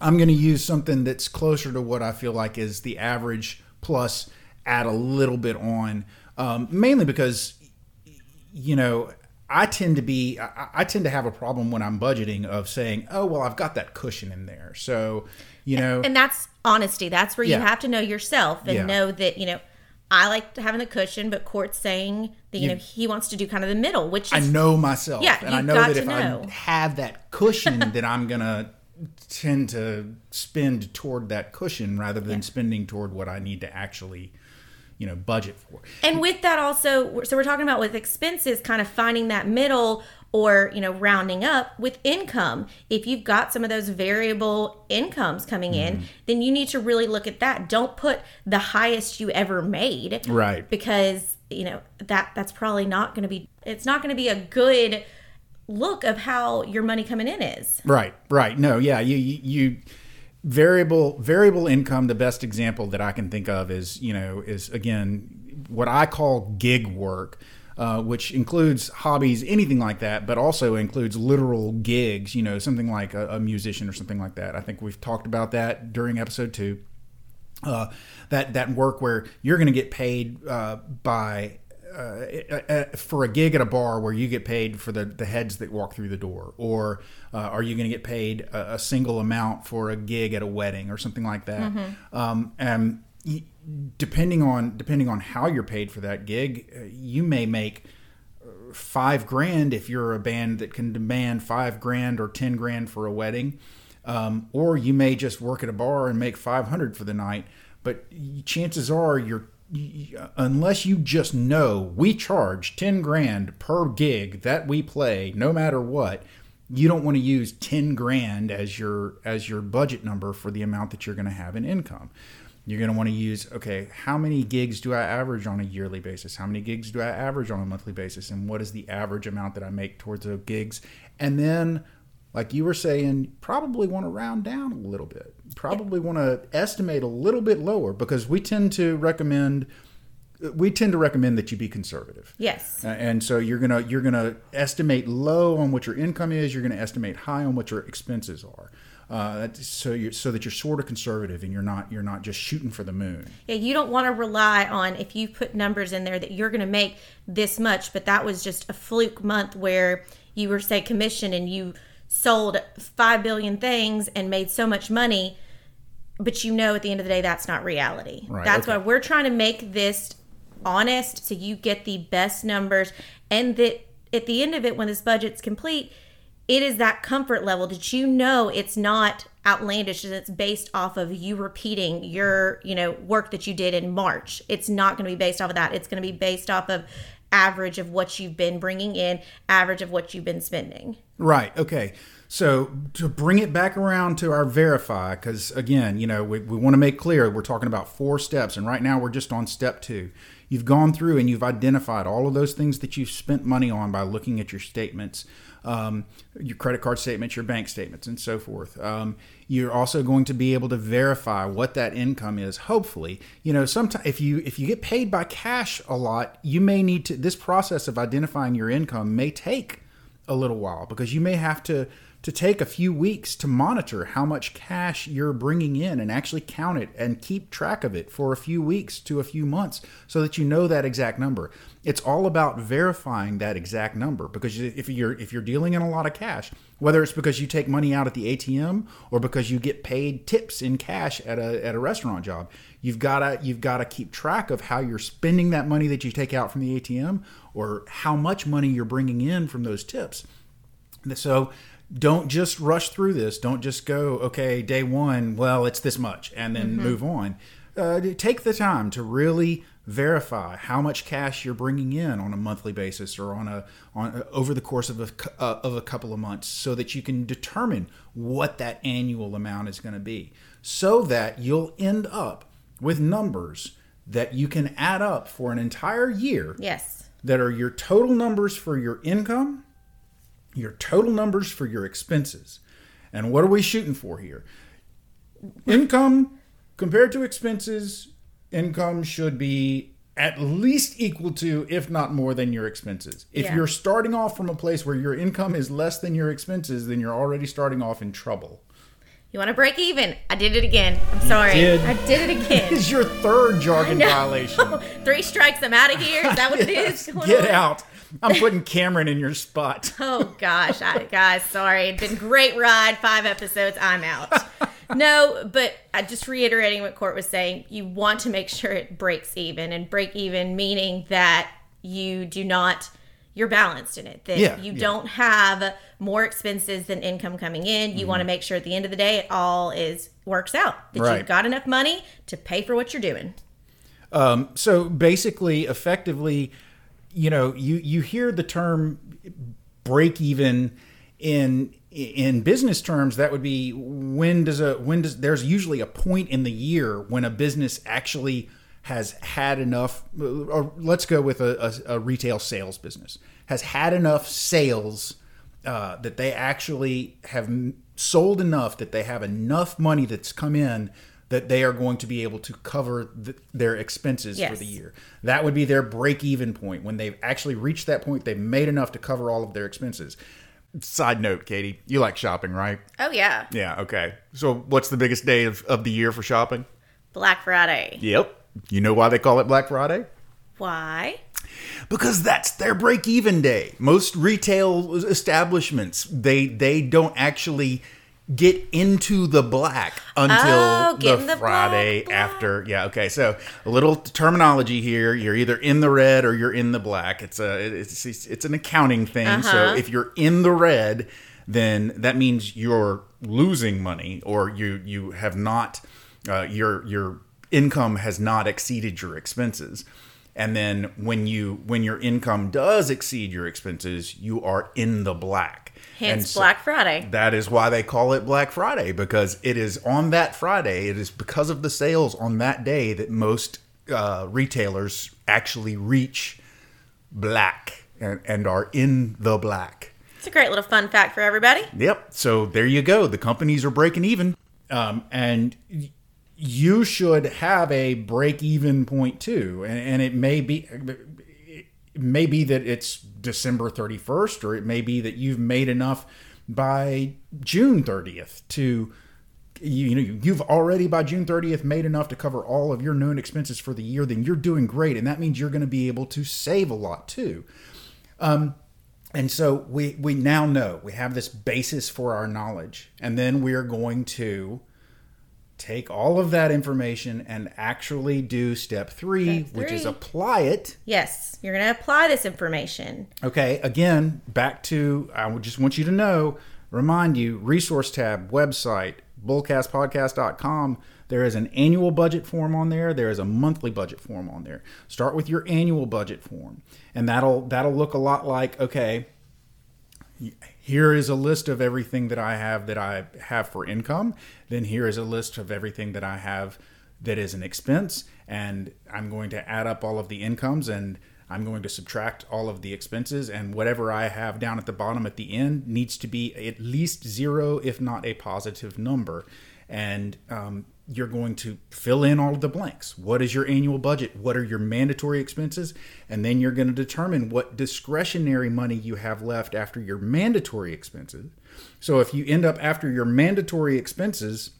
I'm gonna use something that's closer to what I feel like is the average plus add a little bit on, um, mainly because you know I tend to be I, I, tend to have a problem when I'm budgeting of saying, oh well, I've got that cushion in there, so you know, and that's honesty. That's where yeah. you have to know yourself and yeah. know that you know. I like having the cushion, but Court's saying that you, you, know he wants to do kind of the middle, which is, I know myself, yeah, and I know that if know. I have that cushion, that I'm gonna tend to spend toward that cushion rather than yeah. spending toward what I need to actually you know budget for. And with that also so we're talking about with expenses kind of finding that middle or you know rounding up with income. If you've got some of those variable incomes coming in mm-hmm. then you need to really look at that. Don't put the highest you ever made right. because you know that that's probably not going to be it's not going to be a good look of how your money coming in is. Right right. No yeah you you, you variable variable income the best example that i can think of is you know is again what i call gig work uh, which includes hobbies anything like that but also includes literal gigs you know something like a, a musician or something like that. I think we've talked about that during episode two. Uh, that that work where you're going to get paid uh, by uh, uh, for a gig at a bar where you get paid for the, the heads that walk through the door, or uh, are you going to get paid a, a, single amount for a gig at a wedding or something like that? Mm-hmm. Um, and depending on depending on how you're paid for that gig, uh, you may make uh, five grand if you're a band that can demand five grand or ten grand for a wedding, um, or you may just work at a bar and make five hundred for the night. But chances are you're unless you just know we charge 10 grand per gig that we play no matter what you don't want to use 10 grand as your as your budget number for the amount that you're going to have in income. You're going to want to use okay how many gigs do i average on a yearly basis? How many gigs do i average on a monthly basis? And what is the average amount that i make towards those gigs? And then like you were saying, probably want to round down a little bit. Probably want to estimate a little bit lower because we tend to recommend we tend to recommend that you be conservative. Yes. Uh, and so you're gonna you're gonna estimate low on what your income is. You're gonna estimate high on what your expenses are. Uh, so you so that you're sort of conservative and you're not you're not just shooting for the moon. Yeah, you don't want to rely on if you put numbers in there that you're going to make this much, but that was just a fluke month where you were say commission and you sold 5 billion things and made so much money but you know at the end of the day that's not reality right, that's okay. why we're trying to make this honest so you get the best numbers and that at the end of it when this budget's complete it is that comfort level that you know it's not outlandish and it's based off of you repeating your you know work that you did in march it's not going to be based off of that it's going to be based off of average of what you've been bringing in, average of what you've been spending. Right. Okay. So to bring it back around to our verify, because again, you know, we, we want to make clear we're talking about four steps, and right now we're just on step two. You've gone through and you've identified all of those things that you've spent money on by looking at your statements, um, your credit card statements, your bank statements, and so forth. Um, you're also going to be able to verify what that income is. Hopefully, you know, sometimes if you if you get paid by cash a lot, you may need to. This process of identifying your income may take a little while because you may have to to take a few weeks to monitor how much cash you're bringing in and actually count it and keep track of it for a few weeks to a few months so that you know that exact number. It's all about verifying that exact number because if you're if you're dealing in a lot of cash, whether it's because you take money out at the ATM or because you get paid tips in cash at a at a restaurant job, you've got to you've got to keep track of how you're spending that money that you take out from the ATM or how much money you're bringing in from those tips. So don't just rush through this. Don't just go, okay, day one, well, it's this much, and then mm-hmm. move on. Uh, take the time to really verify how much cash you're bringing in on a monthly basis or on a on over the course of a uh, of a couple of months so that you can determine what that annual amount is going to be so that you'll end up with numbers that you can add up for an entire year Yes. that are your total numbers for your income, your total numbers for your expenses. And what are we shooting for here? Income compared to expenses, income should be at least equal to, if not more than your expenses. If Yeah. you're starting off from a place where your income is less than your expenses, then you're already starting off in trouble. You want to break even? I did it again. I'm sorry. did. I did it again. This is your third jargon violation. Three strikes, I'm out of here. Is that what it is? Yes, Going Get on? out. I'm putting Cameron in your spot. Oh gosh, I, guys, sorry. It's been great ride. Five episodes. I'm out. No, but I just reiterating what Court was saying. You want to make sure it breaks even, and break even meaning that you do not. You're balanced in it. That Yeah, you yeah. don't have more expenses than income coming in. You want to make sure at the end of the day it all is works out. That Right. you've got enough money to pay for what you're doing. Um, so basically, effectively, you know, you you hear the term break even in in business terms. That would be when does a when does there's usually a point in the year when a business actually has had enough. Or let's go with a, a, a retail sales business has had enough sales uh, that they actually have sold enough that they have enough money that's come in that they are going to be able to cover th- their expenses for the year. That would be their break even point. When they've actually reached that point, they've made enough to cover all of their expenses. Side note, Katie, you like shopping, right? Oh yeah, Yeah, okay. So, what's the biggest day of, of the year for shopping? Black Friday. Yep. You know why they call it Black Friday? Why? because that's their break even day. Most retail establishments they they don't actually get into the black until Oh, the, the Friday black, black. after. Yeah, okay. So a little terminology here. You're either in the red or you're in the black. It's a it's it's, it's an accounting thing. So Uh-huh. if you're in the red, then that means you're losing money or you you have not uh, your your income has not exceeded your expenses. And then when you when your income does exceed your expenses, you are in the black. Hence so- Black Friday. that is why they call it Black Friday because it is on that Friday. It is because of the sales on that day that most uh, retailers actually reach black and, and are in the black. It's a great little fun fact for everybody. Yep. So there you go. The companies are breaking even, um, and you should have a break even point too. And, and it may be may be that it's December thirty first, or it may be that you've made enough by June thirtieth to. You, know you've already by June 30th made enough to cover all of your known expenses for the year then you're doing great and that means you're going to be able to save a lot too um, and so we we now know we have this basis for our knowledge, and then we are going to take all of that information and actually do step three, Step which is apply it. Yes, you're going to apply this information. Okay, again, back to I would just want you to know, remind you, resource tab, website, bullcastpodcast.com. There is an annual budget form on there. There is a monthly budget form on there. Start with your annual budget form, and that'll that'll look a lot like okay. Here is a list of everything that I have that I have for income. Then here is a list of everything that I have that is an expense, and I'm going to add up all of the incomes and I'm going to subtract all of the expenses, and whatever I have down at the bottom at the end needs to be at least zero, if not a positive number. And um, you're going to fill in all of the blanks. What is your annual budget? What are your mandatory expenses? And then you're going to determine what discretionary money you have left after your mandatory expenses. So if you end up after your mandatory expenses,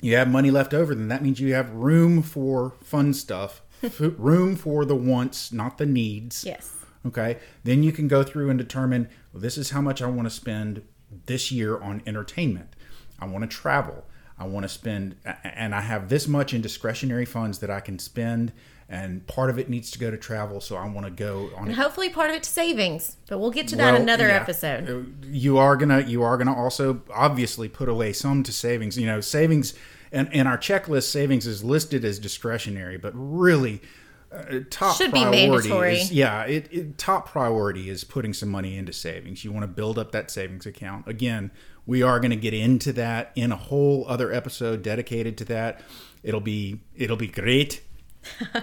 you have money left over, then that means you have room for fun stuff, room for the wants, not the needs. Yes. Okay. Then you can go through and determine well, this is how much I want to spend this year on entertainment. I want to travel. I want to spend, and I have this much in discretionary funds that I can spend, and part of it needs to go to travel. So I want to go on And hopefully part of it to savings, but we'll get to that well, another yeah. episode. You are gonna you are gonna also obviously put away some to savings. You know, savings and in our checklist, savings is listed as discretionary, but really uh, top Should be priority mandatory. is- yeah, it, it top priority is putting some money into savings. You want to build up that savings account. Again, we are going to get into that in a whole other episode dedicated to that. It'll be it'll be great.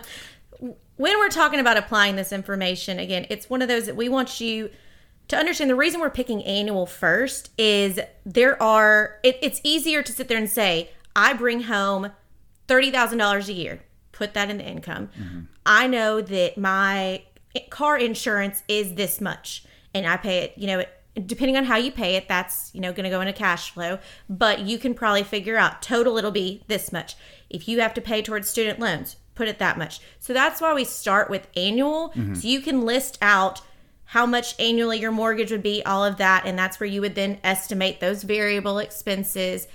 when we're talking about applying this information, again, it's one of those that we want you to understand. The reason we're picking annual first is there are, it, it's easier to sit there and say, I bring home $30,000 a year, put that in the income. Mm-hmm. I know that my car insurance is this much, and I pay it, you know, it, depending on how you pay it, that's, you know, going to go into cash flow, but you can probably figure out total it'll be this much. If you have to pay towards student loans, put it that much. So that's why we start with annual. Mm-hmm. So you can list out how much annually your mortgage would be, all of that. And that's where you would then estimate those variable expenses.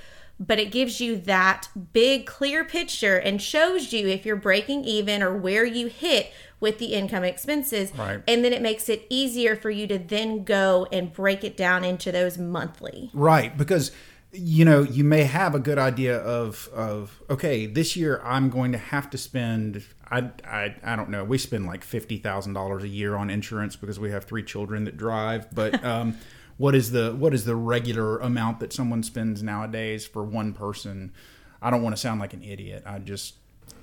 But it gives you that big, clear picture and shows you if you're breaking even or where you hit with the income expenses. Right. And then it makes it easier for you to then go and break it down into those monthly. Right, because you know you may have a good idea of of okay, this year I'm going to have to spend. I I, I don't know. We spend like fifty thousand dollars a year on insurance because we have three children that drive. But um, what is the what is the regular amount that someone spends nowadays for one person? I don't want to sound like an idiot. I just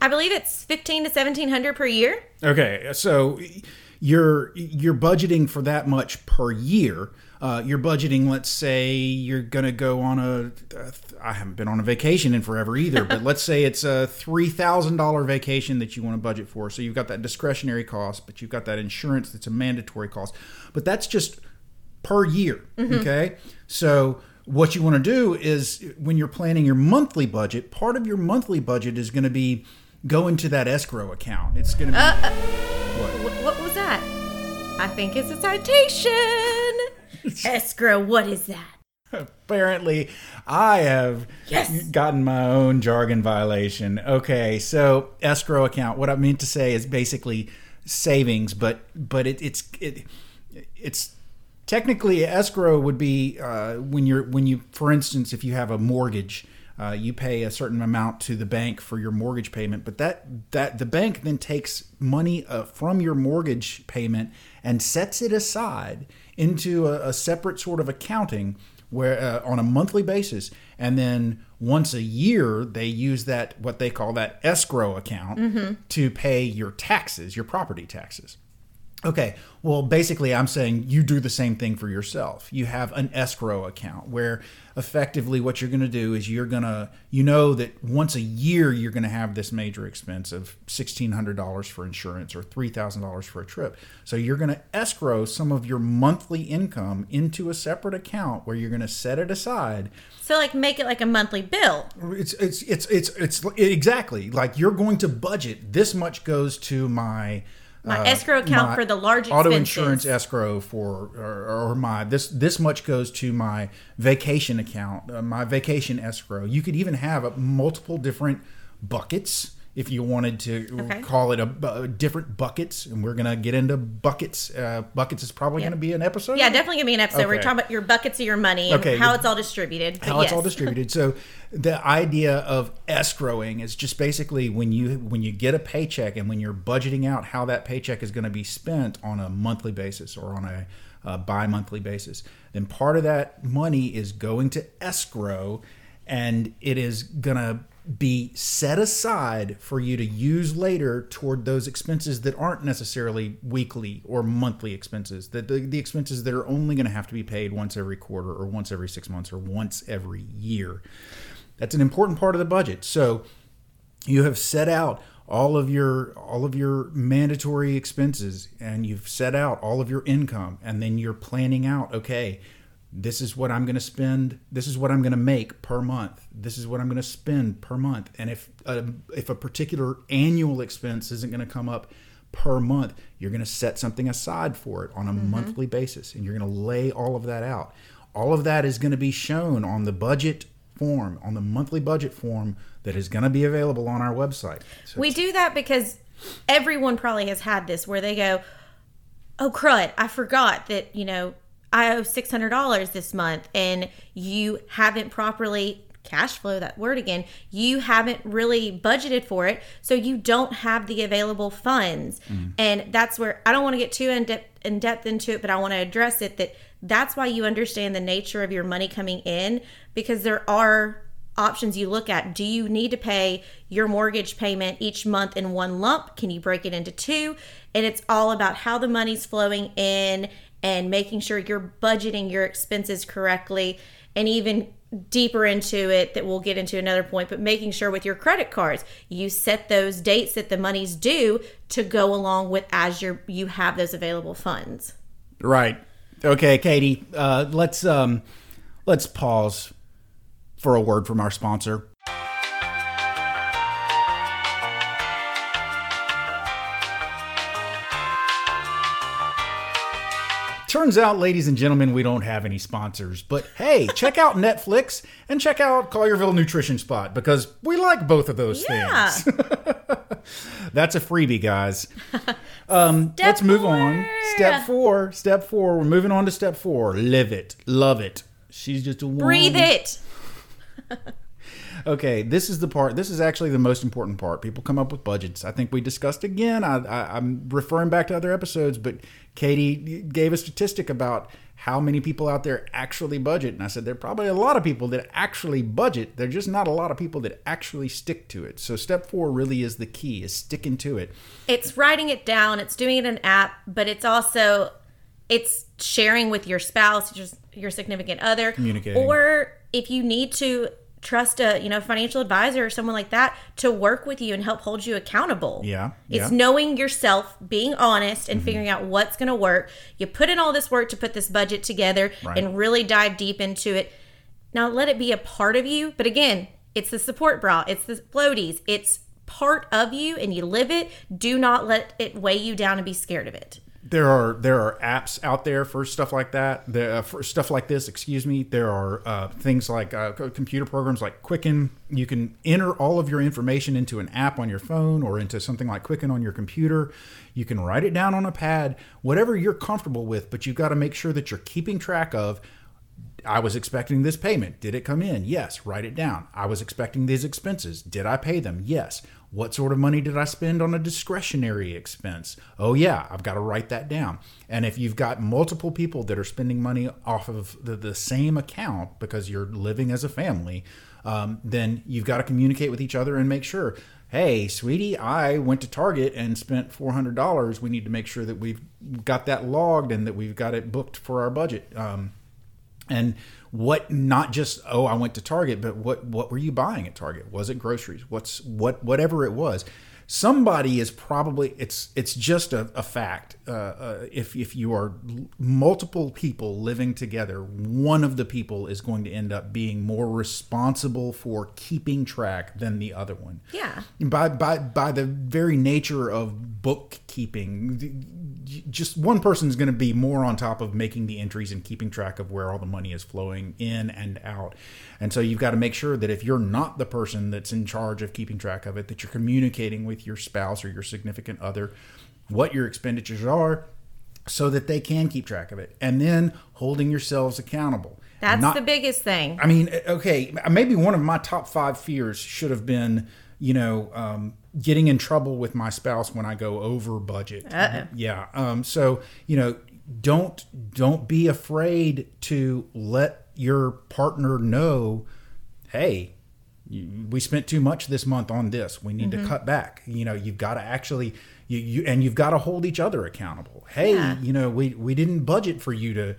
I believe it's fifteen to seventeen hundred per year. Okay, so you're you're budgeting for that much per year. Uh, you're budgeting, let's say, you're gonna go on a. Uh, I haven't been on a vacation in forever either, but let's say it's a three thousand dollar vacation that you want to budget for. So you've got that discretionary cost, but you've got that insurance that's a mandatory cost. But that's just per year. Mm-hmm. Okay, so what you want to do is when you're planning your monthly budget, part of your monthly budget is going to be go into that escrow account. It's going to be uh, uh, Wh- what was that? I think it's a citation. Escrow, what is that? apparently I have Yes. gotten my own jargon violation. Okay, so escrow account. What I mean to say is basically savings, but but it, it's it, it's technically escrow would be uh, when you're when you for instance if you have a mortgage. Uh, you pay a certain amount to the bank for your mortgage payment, but that that the bank then takes money uh, from your mortgage payment and sets it aside into a, a separate sort of accounting where uh, on a monthly basis and then once a year they use that what they call that escrow account to pay your taxes your property taxes okay well basically i'm saying you do the same thing for yourself. You have an escrow account where effectively what you're going to do is you're going to you know that once a year you're going to have this major expense of $1600 for insurance or $3000 for a trip. So you're going to escrow some of your monthly income into a separate account where you're going to set it aside. So, like, make it like a monthly bill. it's it's it's it's it's exactly. Like you're going to budget. This much goes to my My escrow account my for the large auto expenses. insurance escrow for or, or my this this much goes to my vacation account uh, my vacation escrow you could even have uh, multiple different buckets if you wanted to Okay. call it a, uh different buckets and we're gonna get into buckets uh, buckets is probably gonna be an episode Yeah, definitely gonna be an episode Okay. you're talking about your buckets of your money and Okay, how it's all distributed. But how it's all distributed. So the idea of escrowing is just basically when you when you get a paycheck and when you're budgeting out how that paycheck is going to be spent on a monthly basis or on a, uh bi-monthly basis, then part of that money is going to escrow, and it is going to be set aside for you to use later toward those expenses that aren't necessarily weekly or monthly expenses that the, the expenses that are only going to have to be paid once every quarter or once every six months or once every year. That's an important part of the budget. So you have set out all of your all of your mandatory expenses and you've set out all of your income and then you're planning out okay this is what I'm going to spend this is what I'm going to make per month. This is what I'm going to spend per month. And if a, if a particular annual expense isn't going to come up per month you're going to set something aside for it on a mm-hmm. monthly basis and you're going to lay all of that out. All of that is going to be shown on the budget form on the monthly budget form that is going to be available on our website. So We do that because everyone probably has had this where they go, "Oh crud, I forgot that, you know, I owe $600 this month." And you haven't properly cash flow, that word again, you haven't really budgeted for it. So you don't have the available funds. Mm-hmm. And that's where I don't want to get too in depth, in depth into it, but I want to address it that that's why you understand the nature of your money coming in because there are options you look at. Do you need to pay your mortgage payment each month in one lump? Can you break it into two? And it's all about how the money's flowing in and making sure you're budgeting your expenses correctly and even deeper into it that we'll get into another point but making sure with your credit cards you set those dates that the money's due to go along with as you you have those available funds Right. Okay, Katie. Uh, let's um, let's pause for a word from our sponsor. Turns out, ladies and gentlemen, we don't have any sponsors. But hey, check out Netflix and check out Collierville Nutrition Spot because we like both of those Yeah. things. That's a freebie, guys. Um, let's move four. on. Step four. Step four. We're moving on to step four. Live it. Love it. She's just a woman. breathe it Okay, this is the part. This is actually the most important part. People come up with budgets. I think we discussed again. I, I, I'm referring back to other episodes, but Katie gave a statistic about how many people out there actually budget, and I said there are probably a lot of people that actually budget. There's just not a lot of people that actually stick to it. So step four really is the key: is sticking to it. it's writing it down it's doing it in an app but it's also it's sharing with your spouse your, your significant other Communicating. or if you need to trust a you know financial advisor or someone like that to work with you and help hold you accountable Yeah, it's yeah. Mm-hmm. knowing yourself being honest and figuring out what's going to work you put in all this work to put this budget together Right. and really dive deep into it now let it be a part of you but again it's the support bra it's the floaties it's part of you and you live it do not let it weigh you down and be scared of it There are there are apps out there for stuff like that. There, uh, for stuff like this, excuse me. There are uh, things like uh, computer programs like Quicken. You can enter all of your information into an app on your phone or into something like Quicken on your computer. You can write it down on a pad, whatever you're comfortable with. But you've got to make sure that you're keeping track of. I was expecting this payment. Did it come in? Yes. Write it down. I was expecting these expenses. Did I pay them? Yes. What sort of money did I spend on a discretionary expense? Oh, yeah, I've got to write that down. And if you've got multiple people that are spending money off of the, the same account because you're living as a family, um, then you've got to communicate with each other and make sure hey, sweetie, I went to Target and spent $400. We need to make sure that we've got that logged and that we've got it booked for our budget. Um, and what not just oh I went to Target, but what what were you buying at Target? Was it groceries? What's what whatever it was. Somebody is probably it's it's just a, a fact. Uh, uh, if if you are multiple people living together, one of the people is going to end up being more responsible for keeping track than the other one yeah by by by the very nature of bookkeeping just one person is going to be more on top of making the entries and keeping track of where all the money is flowing in and out and so you've got to make sure that if you're not the person that's in charge of keeping track of it that you're communicating with your spouse or your significant other what your expenditures are so that they can keep track of it and then holding yourselves accountable that's Not- the biggest thing I mean, okay, maybe one of my top five fears should have been, you know, um, getting in trouble with my spouse when I go over budget. Uh-oh. Yeah. Um, so you know, don't don't be afraid to let your partner know, hey. You- We spent too much this month on this. We need to cut back. You know, you've got to actually, you, you and you've got to hold each other accountable. Hey, Yeah. you know, we we didn't budget for you to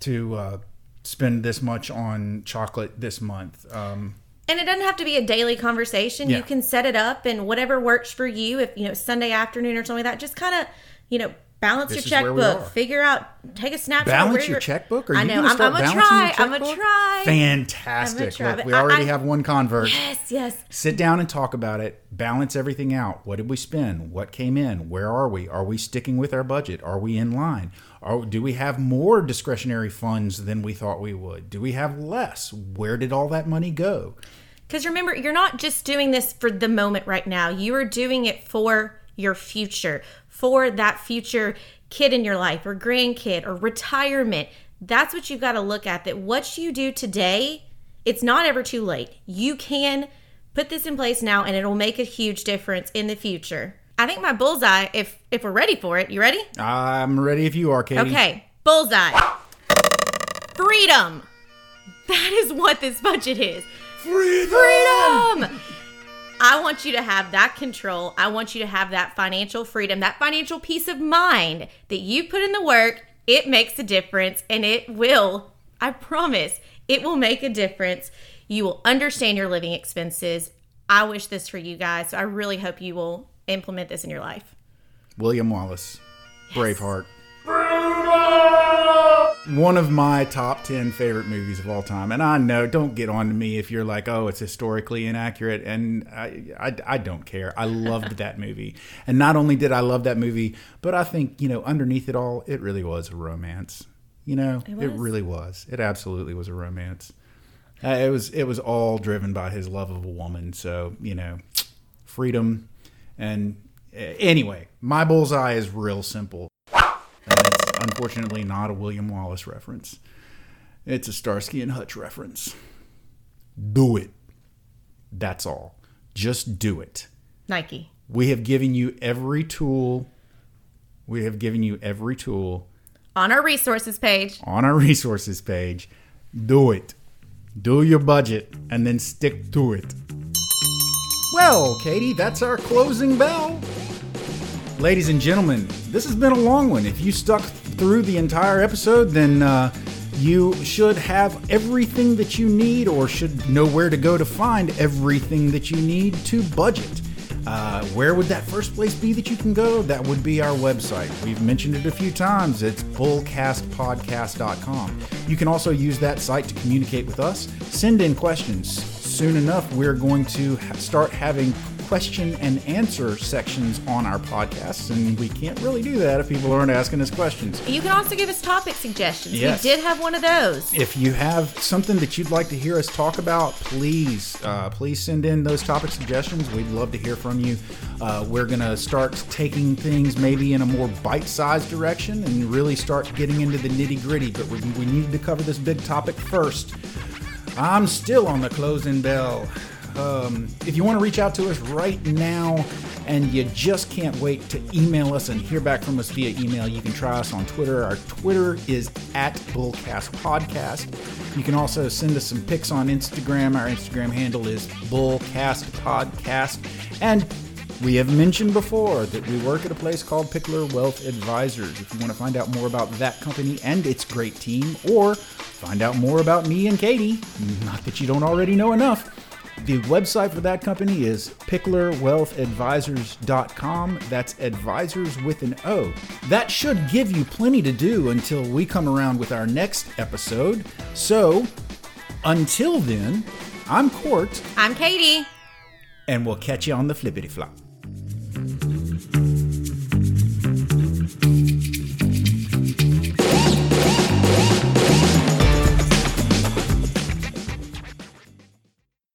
to uh, spend this much on chocolate this month. Um, And it doesn't have to be a daily conversation. Yeah. You can set it up and whatever works for you. If you know Sunday afternoon or something like that, just kind of you know balance This your checkbook. Figure out, take a snapshot. balance where your checkbook? Are I you know. gonna I'm, start I'm gonna try. your I'm gonna try. Fantastic. try, Look, we I- already I- have one convert. Yes, yes. Sit down and talk about it. Balance everything out. What did we spend? What came in? Where are we? Are we sticking with our budget? Are we in line? Are, do we have more discretionary funds than we thought we would? Do we have less? Where did all that money go? Because remember, you're not just doing this for the moment right now. You are doing it for your future, for that future kid in your life or grandkid or retirement. That's what you've got to look at. That what you do today It's not ever too late. You can put this in place now and it'll make a huge difference in the future. I think my bullseye, if if we're ready for it, you ready? I'm ready if you are, Katie. Okay, bullseye. Freedom. That is what this budget is. Freedom! Freedom. I want you to have that control. I want you to have that financial freedom, that financial peace of mind that you put in the work. It makes a difference and it will, I promise, it will make a difference. You will understand your living expenses. I wish this for you guys. So I really hope you will implement this in your life. William Wallace, Braveheart. One of my top 10 favorite movies of all time. And I know, don't get on to me if you're like, oh, it's historically inaccurate. And I, I, I don't care. I loved that movie. And not only did I love that movie, but I think, you know, underneath it all, it really was a romance. You know, it, was? really was. It absolutely was a romance. Uh, it was it was all driven by his love of a woman. So you know, freedom, and uh, anyway, my bullseye is real simple. Unfortunately not a William Wallace reference. It's a Starsky and Hutch reference. Do it. That's all. Just do it. Nike. We have given you every tool. We have given you every tool On our resources page. on our resources page. Do it. Do your budget and then stick to it. Well, Katie, that's our closing bell. Ladies and gentlemen, this has been a long one. If you stuck through the entire episode, then uh, you should have everything that you need or should know where to go to find everything that you need to budget. Uh, where would that first place be that you can go? That would be our website. We've mentioned it a few times. It's bullcastpodcast.com. You can also use that site to communicate with us. Send in questions. Soon enough, we're going to start having question and answer sections on our podcasts, and we can't really do that if people aren't asking us questions. You can also give us topic suggestions. Yes. We did have one of those. If you have something that you'd like to hear us talk about, please, uh, please send in those topic suggestions. We'd love to hear from you. Uh, we're gonna start taking things maybe in a more bite-sized direction and really start getting into the nitty-gritty. But we, we needed to cover this big topic first. I'm still on the closing bell. Um, if you want to reach out to us right now and you just can't wait to email us and hear back from us via email, you can try us on Twitter. Our Twitter is at Bullcast Podcast. You can also send us some pics on Instagram. Our Instagram handle is Bullcast Podcast. And we have mentioned before that we work at a place called Pickler Wealth Advisors. If you want to find out more about that company and its great team, or find out more about me and Katie, not that you don't already know enough, the website for that company is picklerwealthadvisors.com. That's advisors with an O. That should give you plenty to do until we come around with our next episode. So, until then, I'm Court, I'm Katie. and we'll catch you on the flippity flop.